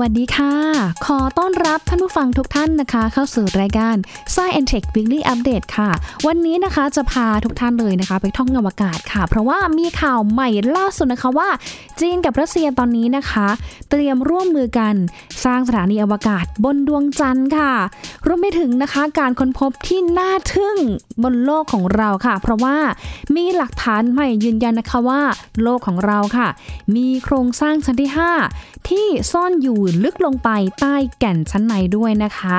วัสดีค่ะ ขอต้อนรับท่านผู้ฟังทุกท่านนะคะ เข้าสู่รายการ Science and Tech Weekly Update ค่ะ วันนี้นะคะจะพาทุกท่านเลยนะคะ ไปท่องอวกาศค่ะ เพราะว่ามีข่าวใหม่ล่าสุดนะคะว่า จีนกับรัสเซียตอนนี้นะคะ เตรียมร่วมมือกันสร้างสถานีอวกาศบนดวงจันทร์ค่ะรวมไปถึงนะคะการค้นพบที่น่าทึ่งบนโลกของเราค่ะ เพราะว่ามีหลักฐานใหม่ยืนยันนะคะว่า โลกของเราค่ะ มีโครงสร้างชั้นที่ 5 ที่ซ่อนอยู่ลึกลงไปใต้แก่นชั้นในด้วยนะคะ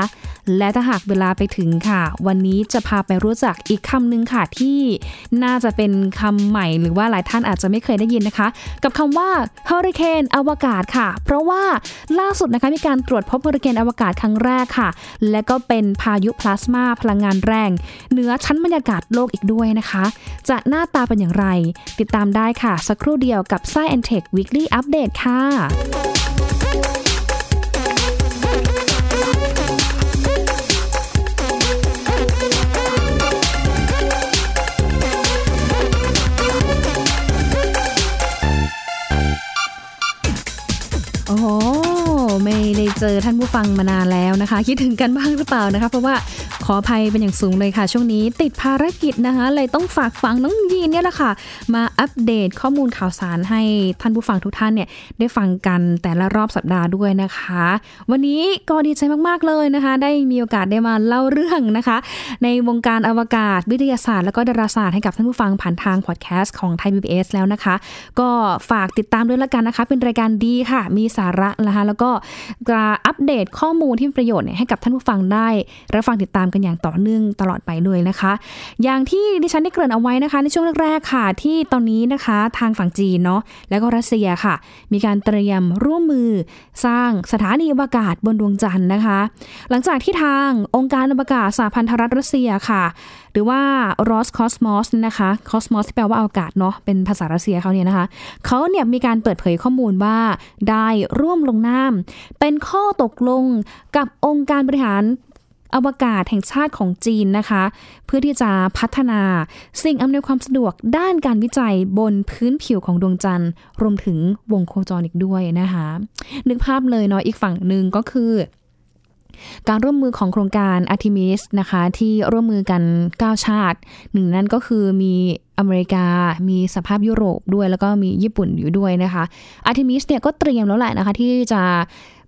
และถ้าหากเวลาไปถึงค่ะ วันนี้จะพาไปรู้จักอีกคำหนึ่งค่ะที่น่าจะเป็นคำใหม่หรือว่าหลายท่านอาจจะไม่เคยได้ยินนะคะ กับคำว่าเฮอริเคนอวกาศค่ะ เพราะว่าล่าสุดนะคะมีการตรวจพบเฮอริเคนอวกาศครั้งแรกค่ะ และก็เป็นพายุพลาสมาพลังงานแรง เหนือชั้นบรรยากาศโลกอีกด้วยนะคะ จะหน้าตาเป็นอย่างไร ติดตามได้ค่ะ สักครู่เดียวกับ Science and Tech Weekly Update ค่ะ ไม่ได้เจอท่านผู้ฟังมานานแล้วนะคะ คิดถึงกันบ้างหรือเปล่านะคะ เพราะว่า ขออภัยเป็นอย่างสูงเลยค่ะ ช่วงนี้ติดภารกิจนะคะ เลยต้องฝากฟังน้องยีนเนี่ยแหละค่ะ มาอัปเดตข้อมูลข่าวสารให้ท่านผู้ฟังทุกท่านเนี่ยได้ฟังกันแต่ละรอบสัปดาห์ด้วยนะคะ วันนี้ก็ดีใจมากๆเลยนะคะ ได้มีโอกาสได้มาเล่าเรื่องนะคะ ในวงการอวกาศวิทยาศาสตร์ แล้วก็ดาราศาสตร์ให้กับท่านผู้ฟังผ่านทางพอดแคสต์ของไทย PBS แล้วนะคะ ก็ฝากติดตามด้วยละกันนะคะ เป็นรายการดีค่ะ มีสาระนะคะ แล้วก็จะอัปเดตข้อมูลที่เป็นประโยชน์ให้กับท่านผู้ฟังได้รับฟังติดตามกันอย่างต่อเนื่องตลอดไปเลยนะคะ อย่างที่ดิฉันได้เกริ่นเอาไว้นะคะ ในช่วงแรกๆค่ะ ที่ตอนนี้นะคะทางฝั่งจีนเนาะแล้วก็รัสเซียค่ะ มีการเตรียมร่วมมือสร้างสถานีอวกาศบนดวงจันทร์นะคะ หลังจากที่ทางองค์การอวกาศสหพันธรัฐรัสเซียค่ะ หรือว่า Roscosmos นะคะ Cosmos ที่แปลว่าอากาศเนาะเป็นภาษารัสเซียเขาเนี่ยนะคะเขาเนี่ยมีการเปิดเผยข้อมูลว่าได้ร่วมลงนาม เป็นข้อตกลงกับองค์การบริหาร อวกาศแห่งชาติของจีนนะคะ เพื่อที่จะพัฒนาสิ่งอำนวยความสะดวกด้านการวิจัยบนพื้นผิวของดวงจันทร์ รวมถึงวงโคจรอีกด้วยนะคะ นึกภาพเลยเนาะอีกฝั่งหนึ่งก็คือการร่วมมือของโครงการ Artemis นะคะ ที่ร่วมมือกัน 9 ชาติ หนึ่งนั้นก็คือมีอเมริกา มีสหภาพยุโรปด้วย แล้วก็มีญี่ปุ่นอยู่ด้วยนะคะ Artemis เนี่ยก็เตรียมแล้วแหละนะคะ ที่จะ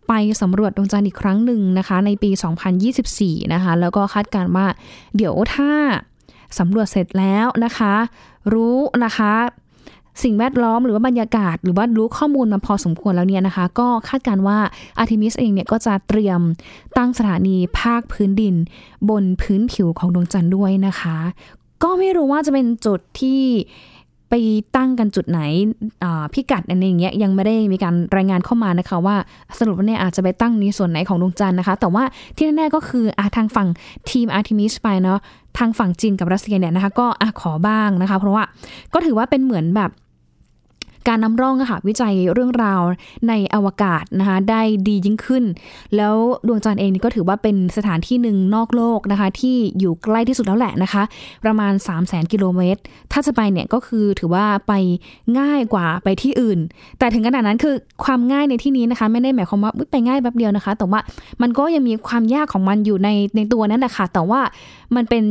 ไปสำรวจดวงจันทร์อีกครั้งหนึ่งนะคะ ในปี 2024 นะคะ แล้วก็คาดการณ์ว่า เดี๋ยวถ้าสำรวจเสร็จแล้วนะคะ รู้นะคะ สิ่งแวดล้อมหรือว่าบรรยากาศ หรือว่ารู้ข้อมูลมาพอสมควรแล้วเนี่ยนะคะ ก็คาดการณ์ว่าอาร์ทิมิสเองเนี่ยก็จะเตรียมตั้งสถานีภาคพื้นดิน บนพื้นผิวของดวงจันทร์ด้วยนะคะ ก็ไม่รู้ว่าจะเป็นจุดที่ ไปตั้งกันจุดไหนพิกัดอะไรอย่างเงี้ยยังไม่ได้มีการรายงานเข้ามานะคะ ว่าสรุปว่าเนี่ยอาจจะไปตั้งในส่วนไหนของดวงจันทร์นะคะ แต่ว่าที่แน่ๆก็คืออาทางฝั่งทีมอาร์ทิมิสไปเนาะทางฝั่งจีนกับรัสเซียเนี่ยนะคะ ก็อขอบ้างนะคะ เพราะว่าก็ถือว่าเป็นเหมือนแบบ การนำร่องอะค่ะวิจัยเรื่องราวในอวกาศนะคะได้ดียิ่งขึ้น แล้วดวงจันทร์เองนี่ก็ถือว่าเป็นสถานที่หนึ่งนอกโลกนะคะที่อยู่ใกล้ที่สุดแล้วแหละนะคะ ประมาณ 3 0 0 0 0 0กิโลเมตร ถ้าจะไปเนี่ยก็คือถือว่าไปง่ายกว่าไปที่อื่น แต่ถึงขนาดนั้นคือความง่ายในที่นี้นะคะไม่ได้หมายความว่าไปง่ายแป๊บเดียวนะคะ แต่ว่ามันก็ยังมีความยากของมันอยู่ในในตัวนั้นแหละค่ะแต่ว่ามันเป็น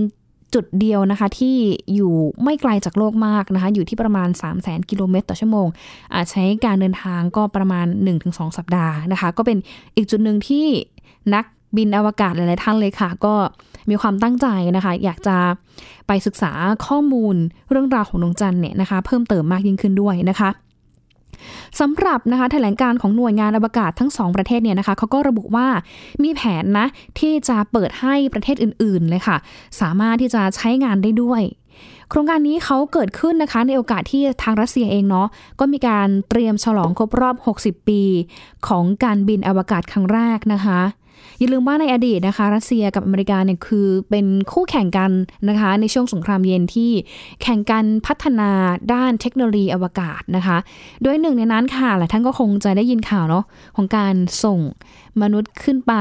จุดเดียวนะคะที่อยู่ไม่ไกลจากโลกมากนะคะ อยู่ที่ประมาณ 3 0 0 0 0 0 กิโลเมตรต่อชั่วโมง อาจใช้การเดินทางก็ประมาณ 1-2 สัปดาห์นะคะ ก็เป็นอีกจุดหนึ่งที่นักบินอวกาศหลาย ๆ ท่านเลยค่ะ ก็มีความตั้งใจนะคะ อยากจะไปศึกษาข้อมูลเรื่องราวของดวงจันทร์เนี่ยนะคะ เพิ่มเติมมากยิ่งขึ้นด้วยนะคะ สำหรับนะคะแถลงการของหน่วยงานอวกาศทั้งสองประเทศเนี่ยนะคะเขาก็ระบุว่ามีแผนนะที่จะเปิดให้ประเทศอื่นๆเลยค่ะ สามารถที่จะใช้งานได้ด้วย โครงการนี้เขาเกิดขึ้นนะคะในโอกาสที่ทางรัสเซียเองเนาะก็มีการเตรียมฉลองครบรอบ 60 ปี ของการบินอวกาศครั้งแรกนะคะ อย่าลืมว่าในอดีตนะคะ รัสเซียกับอเมริกาเนี่ยคือเป็นคู่แข่งกันนะคะ ในช่วงสงครามเย็นที่แข่งกันพัฒนาด้านเทคโนโลยีอวกาศนะคะ โดยหนึ่งในนั้นค่ะหลายท่านก็คงจะได้ยินข่าวเนาะของการส่งมนุษย์ขึ้นไป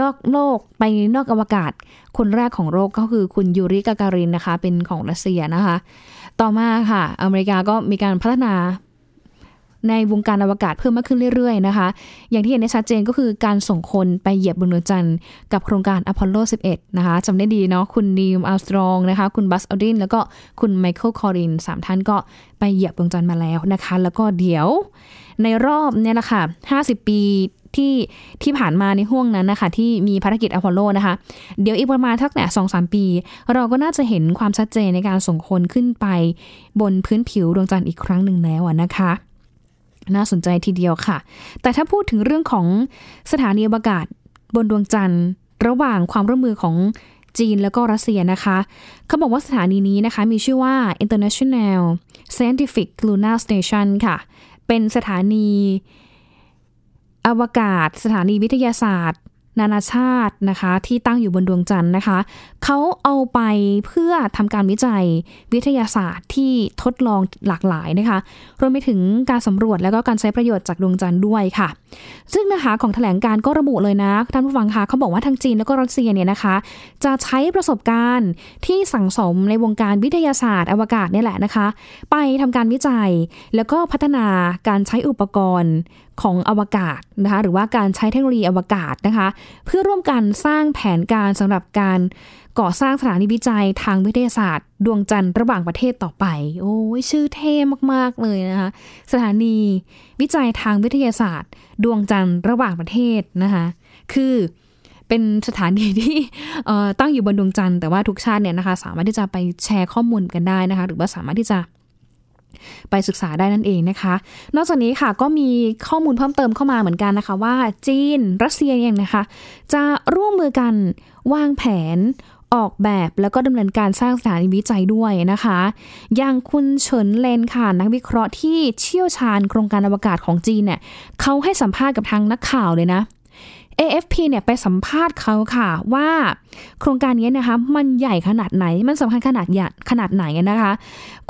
นอกโลกไปนอกอวกาศ คนแรกของโลกก็คือคุณยูริกาการินนะคะ เป็นของรัสเซียนะคะ ต่อมาค่ะ อเมริกาก็มีการพัฒนา ในวงการอวกาศเพิ่มมากขึ้นเรื่อยๆนะคะ อย่างที่เห็นได้ชัดเจนก็คือการส่งคนไปเหยียบบนดวงจันทร์กับโครงการอพอลโล 11 นะคะจำได้ดีเนาะคุณนีล อาร์มสตรองนะคะ คุณบัซ อัลดริน แล้วก็คุณไมเคิลคอลลินส์สามท่านก็ไปเหยียบดวงจันทร์มาแล้วนะคะ แล้วก็เดี๋ยว ในรอบเนี่ยแหละค่ะ 50 ปีที่ที่ผ่านมาในห่วงนั้นนะคะ ที่มีภารกิจอพอลโลนะคะ เดี๋ยวอีกประมาณทักแหนสองสามปี เราก็น่าจะเห็นความชัดเจนในการส่งคนขึ้นไป บนพื้นผิวดวงจันทร์อีกครั้งหนึ่งแล้วนะคะ น่าสนใจทีเดียวค่ะ แต่ถ้าพูดถึงเรื่องของสถานีอวกาศบนดวงจันทร์ ระหว่างความร่วมมือของจีนแล้วก็รัสเซียนะคะ เขาบอกว่าสถานีนี้นะคะ มีชื่อว่า International Scientific Lunar Station ค่ะ เป็นสถานีอวกาศ สถานีวิทยาศาสตร์ นานาชาตินะคะ ที่ตั้งอยู่บนดวงจันทร์นะคะ เขาเอาไปเพื่อทำการวิจัยวิทยาศาสตร์ที่ทดลองหลากหลายนะคะ รวมไปถึงการสำรวจแล้วก็การใช้ประโยชน์จากดวงจันทร์ด้วยค่ะ ซึ่งนะคะของแถลงการก็ระบุเลยนะท่านผู้ฟังคะเขาบอกว่าทางจีนแล้วก็รัสเซียเนี่ยนะคะ จะใช้ประสบการณ์ที่สั่งสมในวงการวิทยาศาสตร์ อวกาศนี่แหละนะคะ ไปทำการวิจัยแล้วก็พัฒนาการใช้อุปกรณ์ของอวกาศนะคะหรือว่าการใช้เทคโนโลยีอวกาศนะคะเพื่อร่วมกันสร้างแผนการสำหรับการก่อสร้างสถานีวิจัยทางวิทยาศาสตร์ ดวงจันทร์ระหว่างประเทศต่อไป โอ้ยชื่อเท่มากๆเลยนะคะสถานีวิจัยทางวิทยาศาสตร์ ดวงจันทร์ระหว่างประเทศนะคะคือเป็นสถานีที่ตั้งอยู่บนดวงจันทร์แต่ว่าทุกชาติเนี่ยนะคะสามารถที่จะไปแชร์ข้อมูลกันได้นะคะหรือว่าสามารถที่จะ ไปศึกษาได้นั่นเองนะคะ นอกจากนี้ค่ะก็มีข้อมูลเพิ่มเติมเข้ามาเหมือนกันนะคะ ว่าจีนรัสเซียเองนะคะ จะร่วมมือกันวางแผนออกแบบแล้วก็ดำเนินการสร้างสถานีวิจัยด้วยนะคะ อย่างคุณเฉินเลนค่ะ นักวิเคราะห์ที่เชี่ยวชาญโครงการอวกาศของจีนเนี่ยเขาให้สัมภาษณ์กับทางนักข่าวเลยนะ AFP เนี่ยไปสัมภาษณ์เขาค่ะว่าโครงการนี้นะคะมันใหญ่ขนาดไหนมันสำคัญขนาดใหญ่ขนาดไหนนะคะ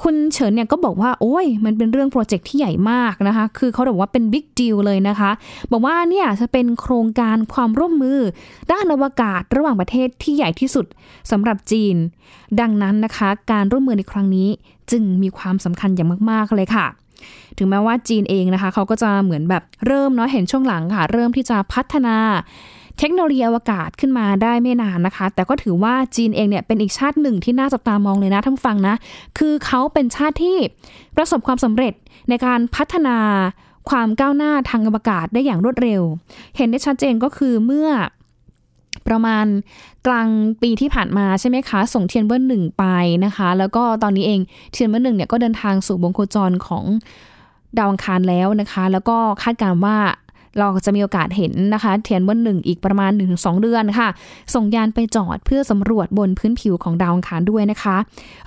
คุณเฉินเนี่ยก็บอกว่าโอ้ยมันเป็นเรื่องโปรเจกต์ที่ใหญ่มากนะคะ คือเขาบอกว่าเป็นบิ๊กดีลเลยนะคะ บอกว่าเนี่ยจะเป็นโครงการความร่วมมือ ด้านอวกาศระหว่างประเทศที่ใหญ่ที่สุดสำหรับจีน ดังนั้นนะคะ การร่วมมือในครั้งนี้จึงมีความสำคัญอย่างมาก ๆเลยค่ะ ถึงแม้ว่าจีนเองนะคะเขาก็จะเหมือนแบบเริ่มเนาะเห็นช่วงหลังค่ะ เริ่มที่จะพัฒนาเทคโนโลยีอวกาศขึ้นมาได้ไม่นานนะคะ แต่ก็ถือว่าจีนเองเนี่ยเป็นอีกชาติหนึ่งที่น่าจับตามองเลยนะท่านฟังนะ คือเขาเป็นชาติที่ประสบความสำเร็จในการพัฒนาความก้าวหน้าทางอวกาศได้อย่างรวดเร็ว เห็นได้ชัดเจนก็คือเมื่อ ประมาณกลางปีที่ผ่านมาใช่ไหมคะ ส่งเทียนเบอร์หนึ่งไปนะคะ แล้วก็ตอนนี้เองเทียนเบอร์หนึ่งเนี่ยก็เดินทางสู่วงโคจรของดาวอังคารแล้วนะคะ แล้วก็คาดการณ์ว่าเราจะมีโอกาสเห็นนะคะ เทียนเบอร์หนึ่งอีกประมาณ 1-2 เดือนค่ะ ส่งยานไปจอดเพื่อสำรวจบนพื้นผิวของดาวอังคารด้วยนะคะ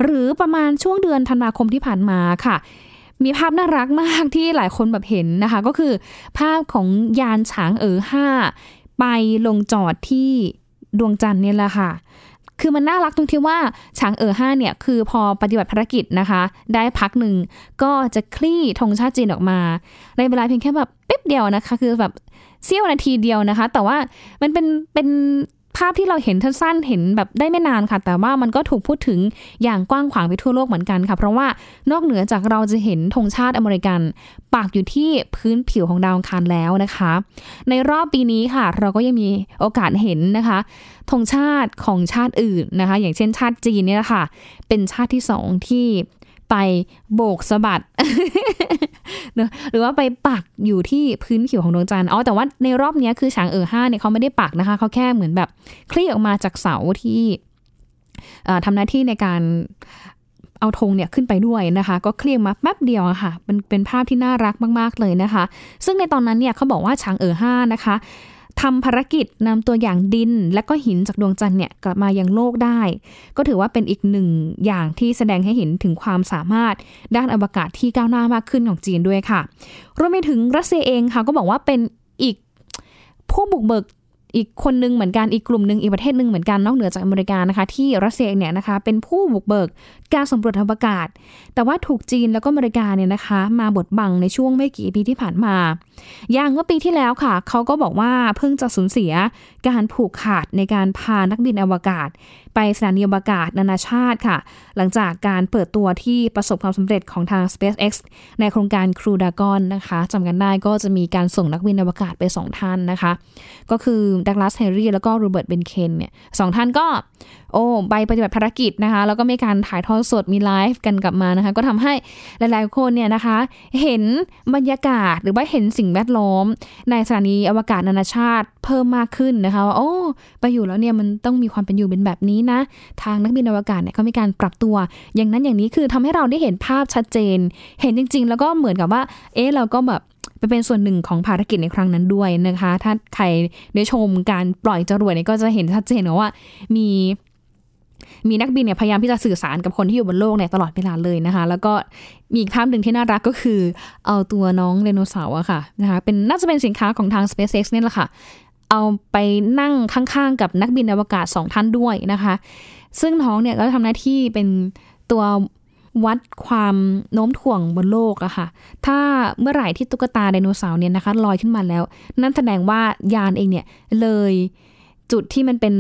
หรือประมาณช่วงเดือนธันวาคมที่ผ่านมาค่ะ มีภาพน่ารักมากที่หลายคนแบบเห็นนะคะ ก็คือภาพของยานฉางเอ๋อห้า ไปลงจอดที่ดวงจันทร์เนี่ยแหละค่ะ คือมันน่ารักตรงที่ว่าฉางเอ๋อห้าเนี่ย คือพอปฏิบัติภารกิจนะคะ ได้พักหนึ่งก็จะคลี่ธงชาติจีนออกมา ในเวลาเพียงแค่แบบป๊บเดียวนะคะ คือแบบเสี้ยวนาทีเดียวนะคะ แต่ว่ามันเป็นเป็น ภาพที่เราเห็นสั้นๆเห็นแบบได้ไม่นานค่ะ แต่ว่ามันก็ถูกพูดถึงอย่างกว้างขวางไปทั่วโลกเหมือนกันค่ะ เพราะว่านอกเหนือจากเราจะเห็นธงชาติอเมริกันปากอยู่ที่พื้นผิวของดาวอังคารแล้วนะคะ ในรอบปีนี้ค่ะ เราก็ยังมีโอกาสเห็นนะคะธงชาติของชาติอื่นนะคะ อย่างเช่นชาติจีนเนี่ยค่ะ เป็นชาติที่สองที่ไปโบกสะบัด หรือว่าไปปักอยู่ที่พื้นผิวของดวงจันทร์อ๋อแต่ว่าในรอบนี้คือฉางเอ๋อห้าเนี่ยเขาไม่ได้ปักนะคะเขาแค่เหมือนแบบคลี่ออกมาจากเสาที่ทำหน้าที่ในการเอาธงเนี่ยขึ้นไปด้วยนะคะ ก็เคลียงมาแป๊บเดียวอะค่ะเป็นเป็นภาพที่น่ารักมาก ๆ เลยนะคะ ซึ่งในตอนนั้นเนี่ยเขาบอกว่าช้างเอ๋อห้านะคะ ทำภารกิจนำตัวอย่างดิน และก็หินจากดวงจันทร์เนี่ยกลับมายังโลกได้ ก็ถือว่าเป็นอีกหนึ่งอย่างที่แสดงให้เห็นถึงความสามารถด้านอวกาศที่ก้าวหน้ามากขึ้นของจีนด้วยค่ะ รวมไปถึงรัสเซียเองค่ะก็บอกว่าเป็นอีกผู้บุกเบิกอีกคนนึงเหมือนกันอีกกลุ่มหนึ่งอีกประเทศหนึ่งเหมือนกันนอกเหนือจากอเมริกานะคะ ที่รัสเซียเนี่ยนะคะ เป็นผู้บุกเบิกการสำรวจอวกาศ แต่ว่าถูกจีนแล้วก็อเมริกาเนี่ยนะคะ มาบดบังในช่วงไม่กี่ปีที่ผ่านมา อย่างเมื่อปีที่แล้วค่ะ เขาก็บอกว่าเพิ่งจะสูญเสียการผูกขาดในการพานักบินอวกาศ ไปสถานีอวกาศนานาชาติค่ะ หลังจากการเปิดตัวที่ประสบความสำเร็จของทาง SpaceX ในโครงการครูดากอนนะคะจำกันได้ก็จะมีการส่งนักบินอวกาศไปสองท่านนะคะ ก็คือดักลาสเฮนรี่แล้วก็โรเบิร์ตเบนเคนเนี่ยสองท่านก็โอ้ไปปฏิบัติภารกิจนะคะ แล้วก็มีการถ่ายทอดสดมีไลฟ์กันกลับมานะคะ ก็ทำให้หลายๆคนเนี่ยนะคะ เห็นบรรยากาศหรือว่าเห็นสิ่งแวดล้อม ในสถานีอวกาศนานาชาติเพิ่มมากขึ้นนะคะว่าโอ้ไปอยู่แล้วเนี่ยมันต้องมีความเป็นอยู่เป็นแบบนี้นะ ทางนักบินอวกาศเนี่ยเขามีการปรับตัว อย่างนั้นอย่างนี้คือทำให้เราได้เห็นภาพชัดเจน เห็นจริง ๆ แล้วก็เหมือนกับว่า เอ๊ะเราก็แบบไปเป็นส่วนหนึ่งของภารกิจในครั้งนั้นด้วยนะคะ ถ้าใครได้ชมการปล่อยจรวดเนี่ยก็จะเห็นชัดเจนว่า มี มีนักบินเนี่ยพยายามที่จะสื่อสารกับคนที่อยู่บนโลกเนี่ยตลอดเวลาเลยนะคะ แล้วก็มีอีกภาพหนึ่งที่น่ารักก็คือ เอาตัวน้องเรโนเสาร์อะค่ะนะคะเป็นน่าจะเป็นสินค้าของทาง SpaceX เนี่ยแหละค่ะ เอาไปนั่งข้างๆ กับนักบินอวกาศสองท่านด้วยนะคะ ซึ่งน้องเนี่ยก็ทำหน้าที่เป็นตัววัดความโน้มถ่วงบนโลกอะค่ะ ถ้าเมื่อไหร่ที่ตุ๊กตาไดโนเสาร์เนี่ยนะคะลอยขึ้นมาแล้ว นั่นแสดงว่ายานเองเนี่ยเลยจุดที่มันเป็น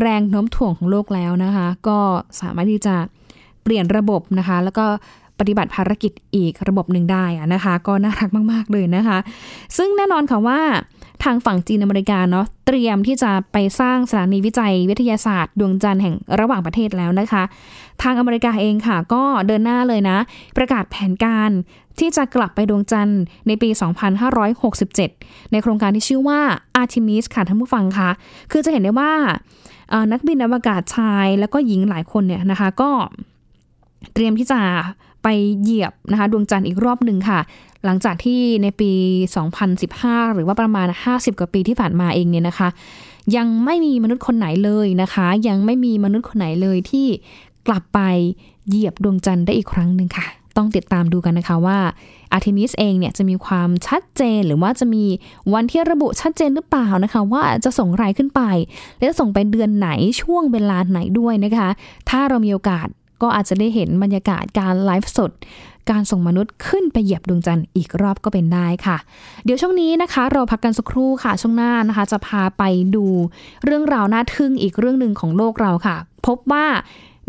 แรงโน้มถ่วงของโลกแล้วนะคะ ก็สามารถที่จะเปลี่ยนระบบนะคะ แล้วก็ปฏิบัติภารกิจอีกระบบหนึ่งได้อะนะคะ ก็น่ารักมาก ๆ เลยนะคะ ซึ่งแน่นอนค่ะว่าทางฝั่งจีนอเมริกาเนาะเตรียมที่จะไปสร้างสถานีวิจัยวิทยาศาสตร์ ดวงจันทร์แห่งระหว่างประเทศแล้วนะคะ ทางอเมริกาเองค่ะ ก็เดินหน้าเลยนะ ประกาศแผนการที่จะกลับไปดวงจันทร์ในปี 2567 ในโครงการที่ชื่อว่า Artemis ค่ะท่านผู้ฟังคะคือจะเห็นได้ว่า นักบินอวกาศชายแล้วก็หญิงหลายคนเนี่ยนะคะ ก็เตรียมที่จะไปเหยียบนะคะดวงจันทร์อีกรอบหนึ่งค่ะ หลังจากที่ในปี 2015 หรือว่าประมาณ 50 กว่าปีที่ผ่านมาเองเนี่ยนะคะ ยังไม่มีมนุษย์คนไหนเลยนะคะ ยังไม่มีมนุษย์คนไหนเลยที่กลับไปเหยียบดวงจันทร์ได้อีกครั้งหนึ่งค่ะ ต้องติดตามดูกันนะคะว่าอาร์เทมิสเองเนี่ยจะมีความชัดเจนหรือว่าจะมีวันที่ระบุชัดเจนหรือเปล่านะคะ ว่าจะส่งใครขึ้นไป และจะส่งไปเดือนไหนช่วงเวลาไหนด้วยนะคะ ถ้าเรามีโอกาสก็อาจจะได้เห็นบรรยากาศการไลฟ์สด การส่งมนุษย์ขึ้นไปเหยียบดวงจันทร์อีกรอบก็เป็นได้ค่ะ เดี๋ยวช่วงนี้นะคะ เราพักกันสักครู่ค่ะ ช่วงหน้านะคะ จะพาไปดูเรื่องราวน่าทึ่งอีกเรื่องหนึ่งของโลกเราค่ะ พบว่า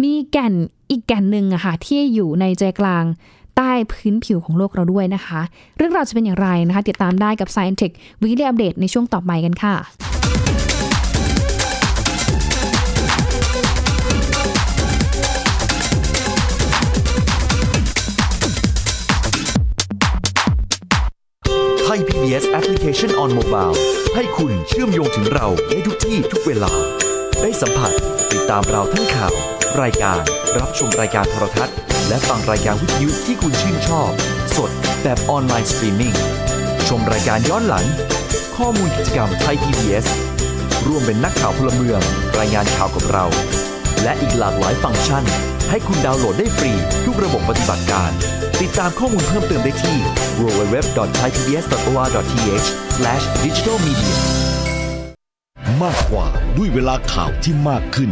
มีแก่นอีกแก่นหนึ่งอะค่ะที่อยู่ในใจกลางใต้พื้นผิวของโลกเราด้วยนะคะ เรื่องราวจะเป็นอย่างไรนะคะ ติดตามได้กับ Science Tech Weekly Update ในช่วงต่อไปกันค่ะThai PBS Application on Mobile ให้คุณเชื่อมโยงถึงเราในทุกที่ทุกเวลา ได้สัมผัสติดตามเราทั้งข่าว รายการ รับชมรายการโทรทัศน์ และฟังรายการวิทยุที่คุณชื่นชอบ สดแบบออนไลน์สตรีมมิ่ง ชมรายการย้อนหลัง ข้อมูลกิจกรรมไทย PBS ร่วมเป็นนักข่าวพลเมือง รายงานข่าวกับเรา และอีกหลากหลายฟังก์ชัน ให้คุณดาวน์โหลดได้ฟรี ทุกระบบปฏิบัติการ ติดตามข้อมูลเพิ่มเติมได้ที่ www.thaipbs.or.th/digitalmedia มากกว่าด้วยเวลาข่าวที่มากขึ้น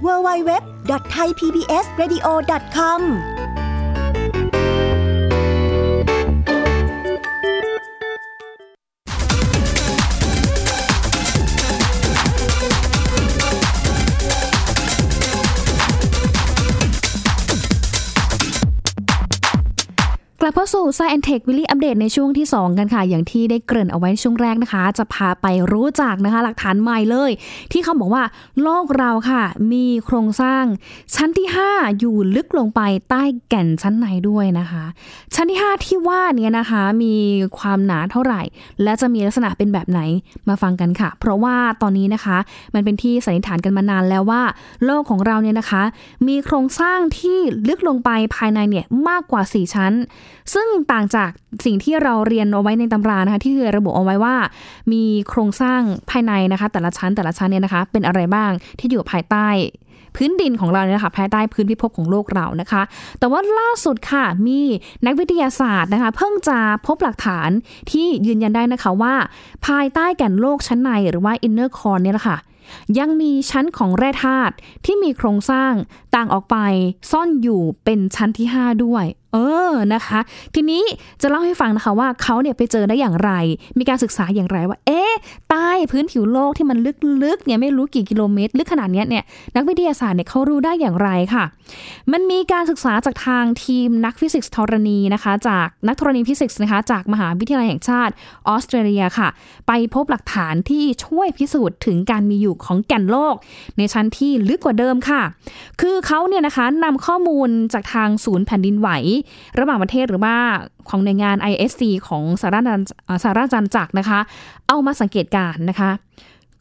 www.thaipbsradio.com ลับเข้าสู่ Science Tech w e e k l y Update ในช่วงที่ 2 กันค่ะ อย่างที่ได้เกริ่นเอาไว้ในช่วงแรกนะคะ จะพาไปรู้จักนะคะหลักฐานใหม่เลย ที่เขาบอกว่าโลกเราค่ะ มีโครงสร้าง ชั้นที่ 5 อยู่ลึกลงไปใต้แก่นชั้นในด้วยนะคะ ชั้นที่ 5 ที่ว่าเนี่ยนะคะ มีความหนาเท่าไหร่ และจะมีลักษณะเป็นแบบไหนมาฟังกันค่ะ เพราะว่าตอนนี้นะคะ มันเป็นที่สันนิษฐานกันมานานแล้วว่า โลกของเราเนี่ยนะคะ มีโครงสร้างที่ลึกลงไปภายในเนี่ยมากกว่า 4 ชั้น ซึ่งต่างจากสิ่งที่เราเรียนเอาไว้ในตำรานะคะที่เคยระบุเอาไว้ว่า มีโครงสร้างภายในนะคะ แต่ละชั้นแต่ละชั้นเนี่ยนะคะ เป็นอะไรบ้างที่อยู่ภายใต้พื้นดินของเราเนี่ยนะคะภายใต้พื้นพิภพของโลกเรานะคะ แต่ว่าล่าสุดค่ะมีนักวิทยาศาสตร์นะคะ เพิ่งจะพบหลักฐานที่ยืนยันได้นะคะว่า ภายใต้แก่นโลกชั้นในหรือว่า inner core เนี่ยแหละค่ะยังมีชั้นของแร่ธาตุที่มีโครงสร้างต่างออกไปซ่อนอยู่เป็นชั้นที่ 5 ด้วย เออนะคะ ทีนี้จะเล่าให้ฟังนะคะว่าเขาเนี่ยไปเจอได้อย่างไร มีการศึกษาอย่างไรว่า เอ๊ะใต้พื้นผิวโลกที่มันลึกๆเนี่ยไม่รู้กี่กิโลเมตร ลึกขนาดเนี้ยเนี่ยนักวิทยาศาสตร์เนี่ยเขารู้ได้อย่างไรค่ะ มันมีการศึกษาจากทางทีมนักฟิสิกส์ธรณีนะคะ จากนักธรณีฟิสิกส์นะคะจากมหาวิทยาลัยแห่งชาติออสเตรเลียค่ะ ไปพบหลักฐานที่ช่วยพิสูจน์ถึงการมีอยู่ของแก่นโลก ในชั้นที่ลึกกว่าเดิมค่ะ คือเขาเนี่ยนะคะนำข้อมูลจากทางศูนย์แผ่นดินไหวระหว่างประเทศหรือว่าของหน่วยงาน ISC ของสาราชอาณาราจันจักรนะคะ เอามาสังเกตการนะคะ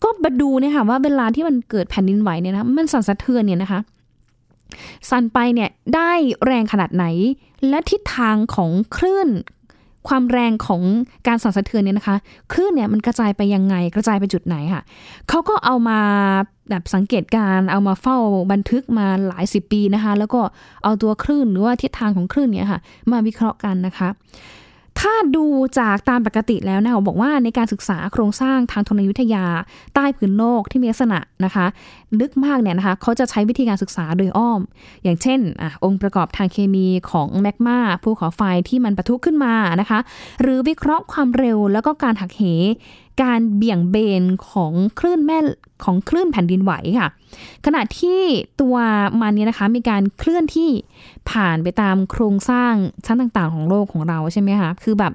ก็มาดูเนี่ยค่ะว่าเวลาที่มันเกิดแผ่นดินไหวเนี่ยนะมันสั่นสะเทือนเนี่ยนะคะ สั่นไปเนี่ยได้แรงขนาดไหน และทิศทางของคลื่น ความแรงของการสั่นสะเทือนเนี่ยนะคะคลื่นเนี่ยมันกระจายไปยังไงกระจายไปจุดไหนค่ะเขาก็เอามาแบบสังเกตการเอามาเฝ้าบันทึกมาหลายสิบปีนะคะ แล้วก็เอาตัวคลื่นหรือว่าทิศทางของคลื่นเนี่ยค่ะ มาวิเคราะห์กันนะคะ ถ้าดูจากตามปกติแล้วนะบอกว่าในการศึกษาโครงสร้างทางธรณีวิทยา ใต้พื้นโลกที่มีลักษณะนะคะลึกมากเนี่ยนะคะเขาจะใช้วิธีการศึกษาโดยอ้อม อย่างเช่นอองค์ประกอบทางเคมีของแมกมาภูเขาไฟที่มันปะทุขึ้นมานะคะ หรือวิเคราะห์ความเร็วแล้วก็การหักเห การเบี่ยงเบนของคลื่นแม่ของคลื่นแผ่นดินไหวค่ะ ขณะที่ตัวมันเนี่ยนะคะมีการเคลื่อนที่ผ่านไปตามโครงสร้างชั้นต่างๆ ของโลกของเราใช่ไหมคะคือแบบ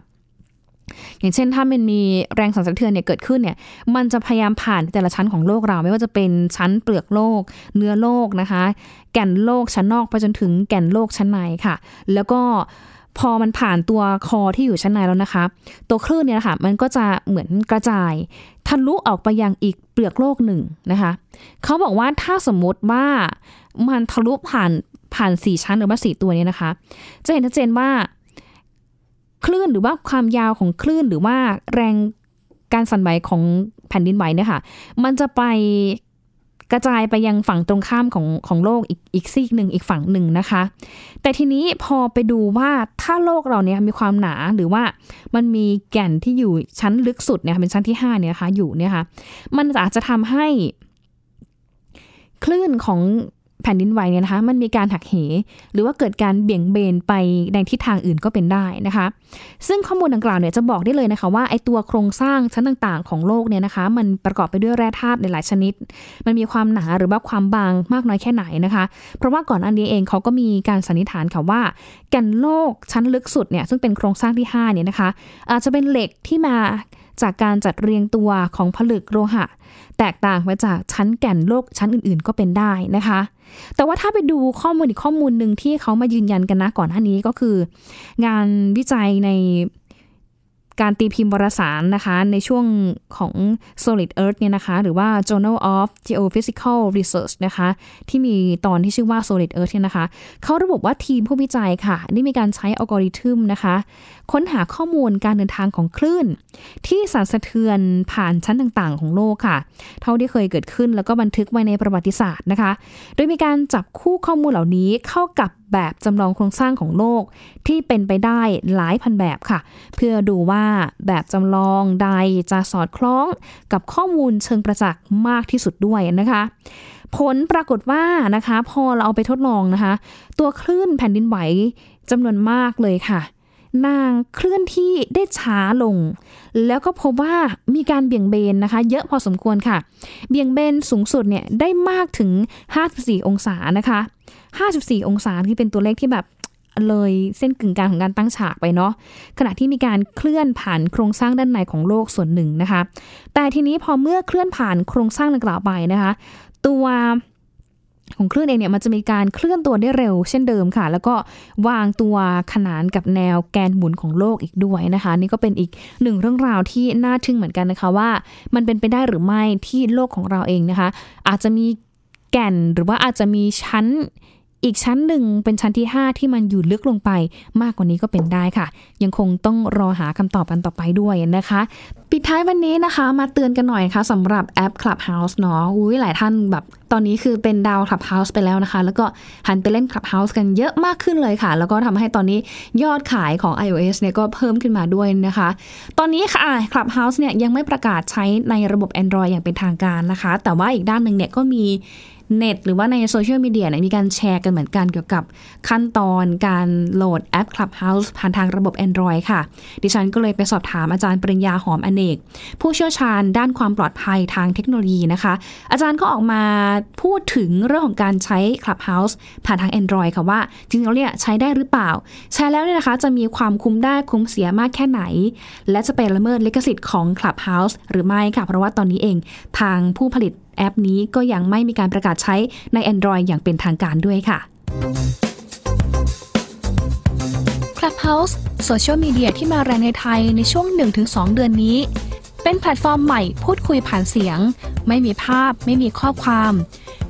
อย่างเช่นถ้ามันมีแรงสั่นสะเทือนเนี่ยเกิดขึ้นเนี่ย มันจะพยายามผ่านแต่ละชั้นของโลกเรา ไม่ว่าจะเป็นชั้นเปลือกโลก เนื้อโลกนะคะ แก่นโลกชั้นนอกไปจนถึงแก่นโลกชั้นในค่ะ แล้วก็ พอมันผ่านตัวคอที่อยู่ชั้นในแล้วนะคะ ตัวคลื่นเนี่ยนะคะมันก็จะเหมือนกระจายทะลุออกไปยังอีกเปลือกโลกหนึ่งนะคะเขาบอกว่าถ้าสมมติว่ามันทะลุผ่านผ่านสี่ชั้นหรือว่าสี่ตัวเนี้นะคะ จะเห็นชัดเจนว่า คลื่นหรือว่าความยาวของคลื่นหรือว่าแรงการสั่นไหวของแผ่นดินไหวเนี่ยค่ะ มันจะไป กระจายไปยังฝั่งตรงข้ามของของโลกอีกอีกซีกหนึ่งอีกฝั่งหนึ่งนะคะ แต่ทีนี้พอไปดูว่าถ้าโลกเราเนี่ยมีความหนาหรือว่ามันมีแก่นที่อยู่ชั้นลึกสุดเนี่ยเป็นชั้นที่5เนี่ยนะคะอยู่เนี่ยค่ะมันอาจจะทำให้คลื่นของ แผ่นดินไหวเนี่ยนะคะ มันมีการหักเห หรือว่าเกิดการเบี่ยงเบนไปในทิศทางอื่นก็เป็นได้นะคะ ซึ่งข้อมูลดังกล่าวเนี่ยจะบอกได้เลยนะคะว่าไอตัวโครงสร้างชั้นต่างๆ ของโลกเนี่ยนะคะ มันประกอบไปด้วยแร่ธาตุหลายชนิด มันมีความหนาหรือว่าความบางมากน้อยแค่ไหนนะคะ เพราะว่าก่อนอันนี้เองเขาก็มีการสันนิษฐานค่ะว่าแก่นโลกชั้นลึกสุดเนี่ยซึ่งเป็นโครงสร้างที่5เนี่ยนะคะอาจจะเป็นเหล็กที่มา จากการจัดเรียงตัวของผลึกโลหะ แตกต่างไปจากชั้นแก่นโลกชั้นอื่นๆ ก็เป็นได้นะคะ แต่ว่าถ้าไปดูข้อมูลอีกข้อมูลหนึ่งที่เขามายืนยันกันนะก่อนหน้านี้ก็คือ งานวิจัยในการตีพิมพ์วารสารนะคะ ในช่วงของ Solid Earth เนี่ยนะคะ หรือว่า Journal of Geophysical Research นะคะ ที่มีตอนที่ชื่อว่า Solid Earth เนี่ยนะคะ เขาระบุว่าทีมผู้วิจัยค่ะ ได้มีการใช้อัลกอริทึมนะคะ ค้นหาข้อมูลการเดินทางของคลื่น ที่สั่นสะเทือนผ่านชั้นต่างๆ ของโลกค่ะ เท่าที่เคยเกิดขึ้นแล้วก็บันทึกไว้ในประวัติศาสตร์นะคะ โดยมีการจับคู่ข้อมูลเหล่านี้เข้ากับแบบจำลองโครงสร้างของโลก ที่เป็นไปได้หลายพันแบบค่ะ เพื่อดูว่าแบบจำลองใดจะสอดคล้องกับข้อมูลเชิงประจักษ์มากที่สุดด้วยนะคะผลปรากฏว่านะคะ พอเราเอาไปทดลองนะคะ ตัวคลื่นแผ่นดินไหวจำนวนมากเลยค่ะ นางเคลื่อนที่ได้ช้าลง แล้วก็พบว่ามีการเบี่ยงเบนนะคะ เยอะพอสมควรค่ะ เบี่ยงเบนสูงสุดเนี่ยได้มากถึง 54 องศานะคะ 54 องศาที่เป็นตัวเลขที่แบบเลยเส้นกึ่งกลางของการตั้งฉากไปเนาะขณะที่มีการเคลื่อนผ่านโครงสร้างด้านในของโลกส่วนหนึ่งนะคะ แต่ทีนี้พอเมื่อเคลื่อนผ่านโครงสร้างดังกล่าวไปนะคะ ตัว ของคลื่นเองเนี่ยมันจะมีการเคลื่อนตัวได้เร็วเช่นเดิมค่ะ แล้วก็วางตัวขนานกับแนวแกนหมุนของโลกอีกด้วยนะคะ นี่ก็เป็นอีกหนึ่งเรื่องราวที่น่าทึ่งเหมือนกันนะคะว่า มันเป็นไปได้หรือไม่ที่โลกของเราเองนะคะ อาจจะมีแก่นหรือว่าอาจจะมีชั้น อีกชั้นหนึ่งเป็นชั้นที่ 5 ที่มันอยู่ลึกลงไป มากกว่านี้ก็เป็นได้ค่ะ ยังคงต้องรอหาคำตอบกันต่อไปด้วยนะคะ ปิดท้ายวันนี้นะคะมาเตือนกันหน่อยค่ะสำหรับแอป Clubhouse เนาะอุ้ยหลายท่านแบบตอนนี้คือเป็นดาว Clubhouse ไปแล้วนะคะ แล้วก็หันไปเล่น Clubhouse กันเยอะมากขึ้นเลยค่ะ แล้วก็ทำให้ตอนนี้ยอดขายของ iOS เนี่ยก็เพิ่มขึ้นมาด้วยนะคะ ตอนนี้ค่ะ Clubhouse เนี่ยยังไม่ประกาศใช้ในระบบ Android อย่างเป็นทางการนะคะ แต่ว่าอีกด้านหนึ่งเนี่ยก็มี เน็ต หรือว่าในโซเชียลมีเดียเนี่ยมีการแชร์กันเหมือนกันเกี่ยวกับขั้นตอนการโหลดแอป Clubhouse ผ่านทางระบบ Android ค่ะ ดิฉันก็เลยไปสอบถามอาจารย์ปริญญาหอมอเนก ผู้เชี่ยวชาญด้านความปลอดภัยทางเทคโนโลยีนะคะ อาจารย์ก็ออกมาพูดถึงเรื่องของการใช้ Clubhouse ผ่านทาง Android ค่ะว่าจริงๆแล้วเนี่ยใช้ได้หรือเปล่า ใช้แล้วเนี่ยนะคะจะมีความคุ้มได้คุ้มเสียมากแค่ไหน และจะไปละเมิดลิขสิทธิ์ของ Clubhouse หรือไม่ค่ะเพราะว่าตอนนี้เองทางผู้ผลิต แอปนี้ก็ยังไม่มีการประกาศใช้ใน Android อย่างเป็นทางการด้วยค่ะ Clubhouse โซเชียลมีเดียที่มาแรงในไทยในช่วง 1-2 เดือนนี้ เป็นแพลตฟอร์มใหม่พูดคุยผ่านเสียง ไม่มีภาพ ไม่มีข้อความ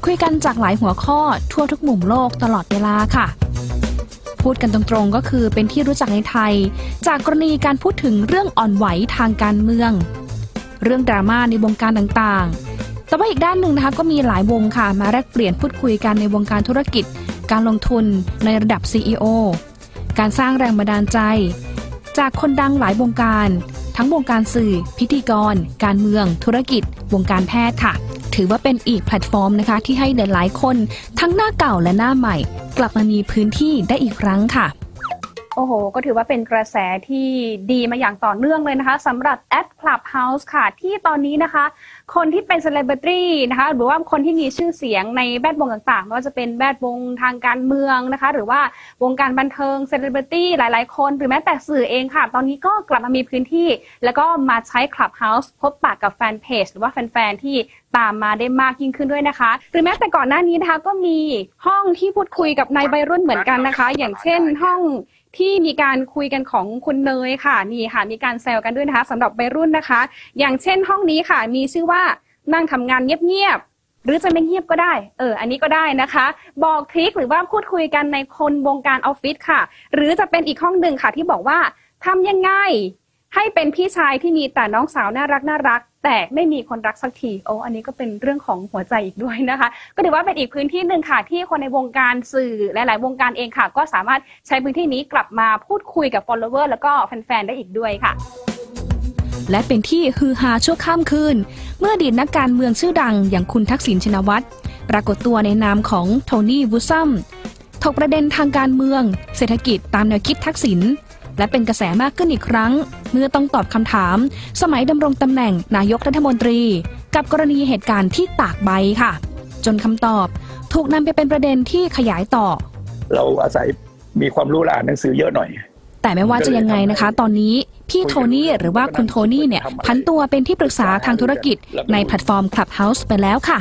คุยกันจากหลายหัวข้อทั่วทุกมุมโลกตลอดเวลาค่ะ พูดกันตรงๆก็คือเป็นที่รู้จักในไทย จากกรณีการพูดถึงเรื่องอ่อนไหวทางการเมือง เรื่องดราม่าในวงการต่างๆ แต่ว่าอีกด้านหนึ่งนะคะก็มีหลายวงค่ะ มาแลกเปลี่ยนพูดคุยกันในวงการธุรกิจ การลงทุนในระดับ CEO การสร้างแรงบันดาลใจ จากคนดังหลายวงการ ทั้งวงการสื่อ พิธีกร การเมือง ธุรกิจ วงการแพทย์ค่ะ ถือว่าเป็นอีกแพลตฟอร์มนะคะ ที่ให้หลายๆคน ทั้งหน้าเก่าและหน้าใหม่ กลับมามีพื้นที่ได้อีกครั้งค่ะ อ้โห ก็ถือว่าเป็นกระแสที่ดีมาอย่างต่อเนื่องเลยนะคะสำหรับแอป Clubhouse ค่ะ ที่ตอนนี้นะคะ คนที่เป็นเซเลบริตี้นะคะ หรือว่าคนที่มีชื่อเสียงในแวดวงต่างๆไม่ว่าจะเป็นแวดวงทางการเมืองนะคะ หรือว่าวงการบันเทิงเซเลบริตี้หลายๆ คน หรือแม้แต่สื่อเองค่ะ ตอนนี้ก็กลับมามีพื้นที่ แล้วก็มาใช้ Clubhouse พบปะกับแฟนเพจหรือว่าแฟนๆที่ตามมาได้มากยิ่งขึ้นด้วยนะคะ หรือแม้แต่ก่อนหน้านี้นะคะก็มีห้องที่พูดคุยกับนายวัยรุ่นเหมือนกันนะคะ อย่างเช่นห้อง ที่มีการคุยกันของคุณเนยค่ะนี่ค่ะ มีการแซวกันด้วยนะคะสำหรับวัยรุ่นนะคะ อย่างเช่นห้องนี้ค่ะ มีชื่อว่านั่งทำงานเงียบๆหรือจะไม่เงียบก็ได้ เออ อันนี้ก็ได้นะคะ บอกทริคหรือว่าพูดคุยกันในคนวงการออฟฟิศค่ะ หรือจะเป็นอีกห้องหนึ่งค่ะ ที่บอกว่าทำยังไงให้เป็นพี่ชายที่มีแต่น้องสาวน่ารักน่ารัก แต่ไม่มีคนรักสักทีโอ้อันนี้ก็เป็นเรื่องของหัวใจอีกด้วยนะคะ ก็ถือว่าเป็นอีกพื้นที่หนึ่งค่ะ ที่คนในวงการสื่อหลาย ๆ วงการเองค่ะ ก็สามารถใช้พื้นที่นี้กลับมาพูดคุยกับ follower แล้วก็แฟน ๆ ได้อีกด้วยค่ะและเป็นที่ฮือฮาชั่วข้ามคืน เมื่อดีตนักการเมืองชื่อดังอย่างคุณทักษิณชินวัตรปรากฏตัวในนามของโทนี่วูซัมถกประเด็นทางการเมือง เศรษฐกิจตามแนวคิดทักษิณ และเป็นกระแสมากขึ้นอีกครั้ง เมื่อต้องตอบคำถาม สมัยดำรงตำแหน่งนายกรัฐมนตรี กับกรณีเหตุการณ์ที่ตากใบค่ะ จนคำตอบ ถูกนำไปเป็นประเด็นที่ขยายต่อ เราอาศัยมีความรู้และอ่านหนังสือเยอะหน่อย แต่ไม่ว่าจะยังไงนะคะ ตอนนี้พี่โทนี่หรือว่าคุณโทนี่เนี่ยพันตัวเป็นที่ปรึกษาทางธุรกิจในแพลตฟอร์ม Clubhouse ไปแล้วค่ะ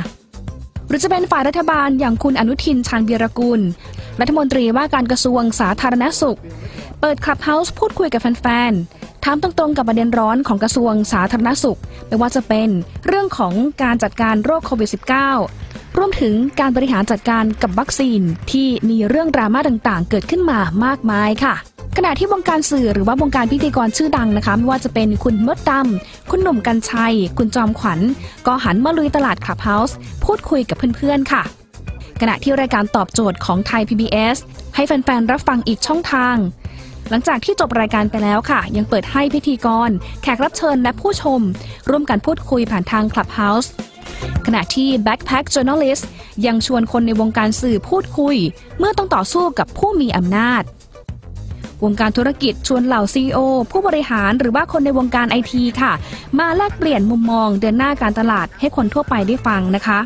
หรือจะเป็นฝ่ายรัฐบาลอย่างคุณอนุทินชาญวีรกุล รัฐมนตรีว่าการกระทรวงสาธารณสุข เปิด Clubhouse พูดคุยกับแฟนๆ ถามตรงๆ กับประเด็นร้อนของกระทรวงสาธารณสุข ไม่ว่าจะเป็นเรื่องของการจัดการโรคโควิด -19 รวมถึงการบริหารจัดการกับวัคซีนที่มีเรื่องดราม่าต่างๆ เกิดขึ้นมามากมายค่ะ ขณะที่วงการสื่อหรือว่าวงการพิธีกรชื่อดังนะคะไม่ว่าจะเป็นคุณมดดำคุณหนุ่มกัญชัย คุณจอมขวัญ ก็หันมาลุยตลาด Clubhouse พูดคุยกับเพื่อนๆค่ะขณะที่รายการตอบโจทย์ของไทย PBS ให้แฟนๆ รับฟังอีกช่องทาง หลังจากที่จบรายการไปแล้วค่ะ ยังเปิดให้พิธีกร แขกรับเชิญและผู้ชม ร่วมกันพูดคุยผ่านทาง Clubhouse ขณะที่ Backpack Journalist ยังชวนคนในวงการสื่อพูดคุย เมื่อต้องต่อสู้กับผู้มีอำนาจ วงการธุรกิจชวนเหล่า CEO ผู้บริหารหรือว่าคนในวงการไอทีค่ะ มาแลกเปลี่ยนมุมมองเดินหน้าการตลาดให้คนทั่วไปได้ฟังนะคะ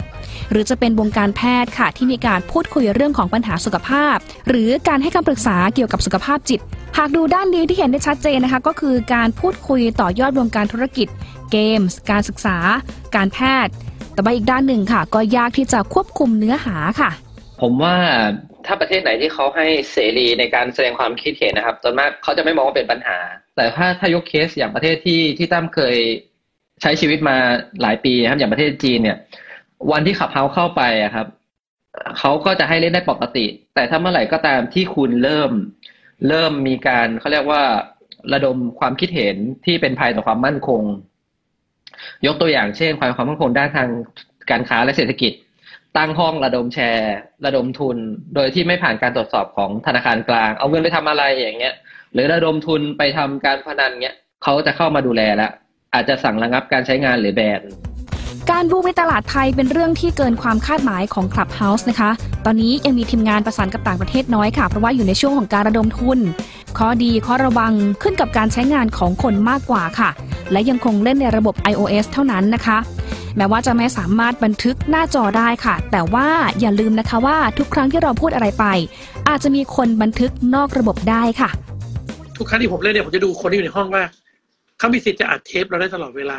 หรือจะเป็นวงการแพทย์ค่ะ ที่มีการพูดคุยเรื่องของปัญหาสุขภาพ หรือการให้คำปรึกษาเกี่ยวกับสุขภาพจิต หากดูด้านนี้ที่เห็นได้ชัดเจนนะคะ ก็คือการพูดคุยต่อยอดวงการธุรกิจ เกมส์ การศึกษา การแพทย์ แต่ว่าอีกด้านหนึ่งค่ะ ก็ยากที่จะควบคุมเนื้อหาค่ะ ผมว่าถ้าประเทศไหนที่เขาให้เสรีในการแสดงความคิดเห็นนะครับส่วนมากเขาจะไม่มองว่าเป็นปัญหา แต่ถ้าถ้ายกเคสอย่างประเทศที่ที่ตั้มเคยใช้ชีวิตมาหลายปีนะครับอย่างประเทศจีนเนี่ย วันที่ขับเฮาเข้าไปอะครับเขาก็จะให้เล่นได้ปกติ แต่ถ้าเมื่อไหร่ก็ตามที่คุณเริ่ม เริ่มมีการเขาเรียกว่าระดมความคิดเห็นที่เป็นภัยต่อความมั่นคง ยกตัวอย่างเช่นความความมั่นคงด้านทางการค้าและเศรษฐกิจ ตั้งห้องระดมแชร์ ระดมทุน โดยที่ไม่ผ่านการตรวจสอบของธนาคารกลาง เอาเงินไปทำอะไรอย่างเงี้ย หรือระดมทุนไปทำการพนันเงี้ยเขาจะเข้ามาดูแลแล้วอาจจะสั่งระงับการใช้งานหรือแบน การบูมในตลาดไทยเป็นเรื่องที่เกินความคาดหมายของ Clubhouse นะคะ ตอนนี้ยังมีทีมงานประสานกับต่างประเทศน้อยค่ะ เพราะว่าอยู่ในช่วงของการระดมทุน ข้อดีข้อระวังขึ้นกับการใช้งานของคนมากกว่าค่ะ และยังคงเล่นในระบบ iOS เท่านั้นนะคะ แม้ว่าจะไม่สามารถบันทึกหน้าจอได้ค่ะ แต่ว่าอย่าลืมนะคะว่าทุกครั้งที่เราพูดอะไรไป อาจจะมีคนบันทึกนอกระบบได้ค่ะ ทุกครั้งที่ผมเล่นเนี่ยผมจะดูคนที่อยู่ในห้องว่าเขามีสิทธิ์จะอัดเทปเราได้ตลอดเวลา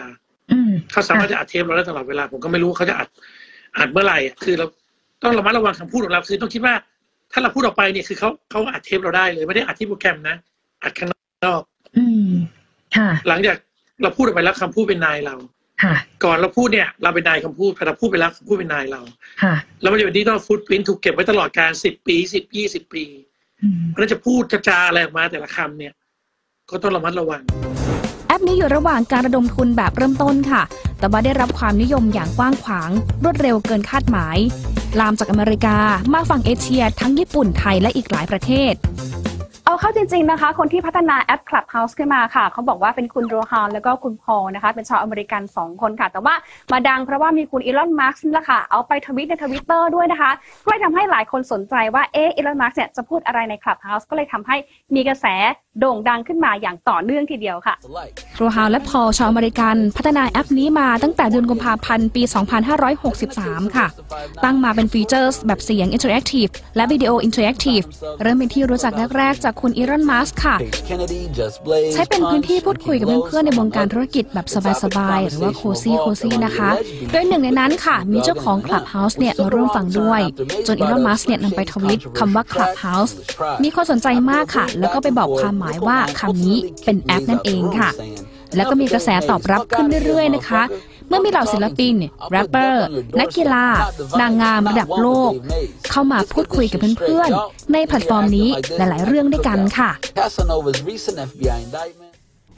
เขาสามารถจะอัดเทปเราได้ตลอดเวลา ผมก็ไม่รู้ว่าเขาจะอัดอัดเมื่อไหร่ คือเราต้องระมัดระวังคำพูดของเรา คือต้องคิดว่า ถ้าเราพูดออกไปเนี่ยคือเขาเขาอัดเทปเราได้เลยไม่ได้อัดที่โปรแกรมนะอัดข้างนอก อืมค่ะ หลังจากเราพูดออกไปแล้วคำพูดเป็นนายเราค่ะก่อนเราพูดเนี่ย เราเป็นนายคำพูดพอเราพูดไปแล้วคำพูดเป็นนายเราค่ะแล้วมันจะเป็นดิจิตอลฟุตพิ้นถูกเก็บไว้ตลอดการสิบปีสิบยี่สิบปีเพราะฉะนั้นจะพูดจะจาอะไรออกมาแต่ละคำเนี่ย ก็ต้องระมัดระวังแอ ปนี้อยู่ระหว่างการระดมทุนแบบเริ่มต้นค่ะ แต่ว่าได้รับความนิยมอย่างกว้างขวาง รวดเร็วเกินคาดหมาย ลามจากอเมริกามาฝั่งเอเชีย ทั้งญี่ปุ่นไทยและอีกหลายประเทศ เอาเข้าจริง ๆนะคะ คนที่พัฒนาแอป Clubhouse ขึ้นมาค่ะ เขาบอกว่าเป็นคุณโรฮานแล้วก็คุณพอลนะคะ เป็นชาวอเมริกัน 2 คนค่ะ แต่ว่ามาดังเพราะว่ามีคุณอีลอนมัสก์นี่แหละค่ะ เอาไปทวิตในทวิตเตอร์ด้วยนะคะก็เลยทำให้หลายคนสนใจว่าเอออีลอนมัสก์เนี่ยจะพูดอะไรใน Clubhouse ก็เลยทำให้มีกระแสโด่งดังขึ้นมาอย่างต่อเนื่องทีเดียวค่ะ โรฮานและพอลชาวอเมริกัน พัฒนาแอปนี้มาตั้งแต่เดือนกุมภาพันธ์ปี 2563 ค่ะ ตั้งมาเป็นฟีเจอร์แบบเสียง Interactive และวิดีโอ Interactive เริ่มเป็นที่รู้จักแรกๆจากคุณอีลอน มัสก์ค่ะ ใช้เป็นพื้นที่พูดคุยกับเพื่อนๆในวงการธุรกิจแบบสบายๆ หรือว่า cozy cozy นะคะ โดยหนึ่งในนั้นค่ะ มีเจ้าของ Clubhouse เนี่ยมาร่วมฟังด้วย จนอีลอน มัสก์เนี่ยนำไปทวิตคำว่า Clubhouse มีคนสนใจมากค่ะ แล้วก็ไปบอกความหมายว่าคำนี้เป็นแอปนั่นเองค่ะแล้วก็มีกระแสตอบรับขึ้นเรื่อยๆนะคะ เมื่อมีเหล่าศิลปิน แรปเปอร์ นักกีฬา นางงามระดับโลก เข้ามาพูดคุยกับเพื่อนๆ ในแพลตฟอร์มนี้หลายๆเรื่องด้วยกันค่ะ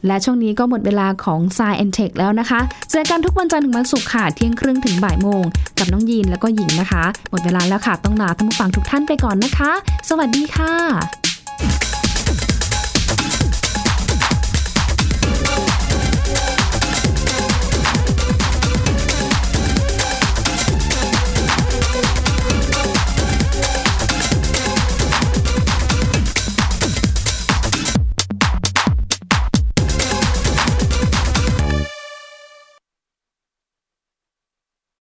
และช่วงนี้ก็หมดเวลาของ Sci and Tech แล้วนะคะ เจอกันทุกวันจันทร์ถึงวันศุกร์ค่ะ เที่ยงครึ่งถึงบ่ายโมง กับน้องยีนแล้วก็หญิงนะคะ หมดเวลาแล้วค่ะ ต้องลาท่านผู้ฟังทุกท่านไปก่อนนะคะ สวัสดีค่ะ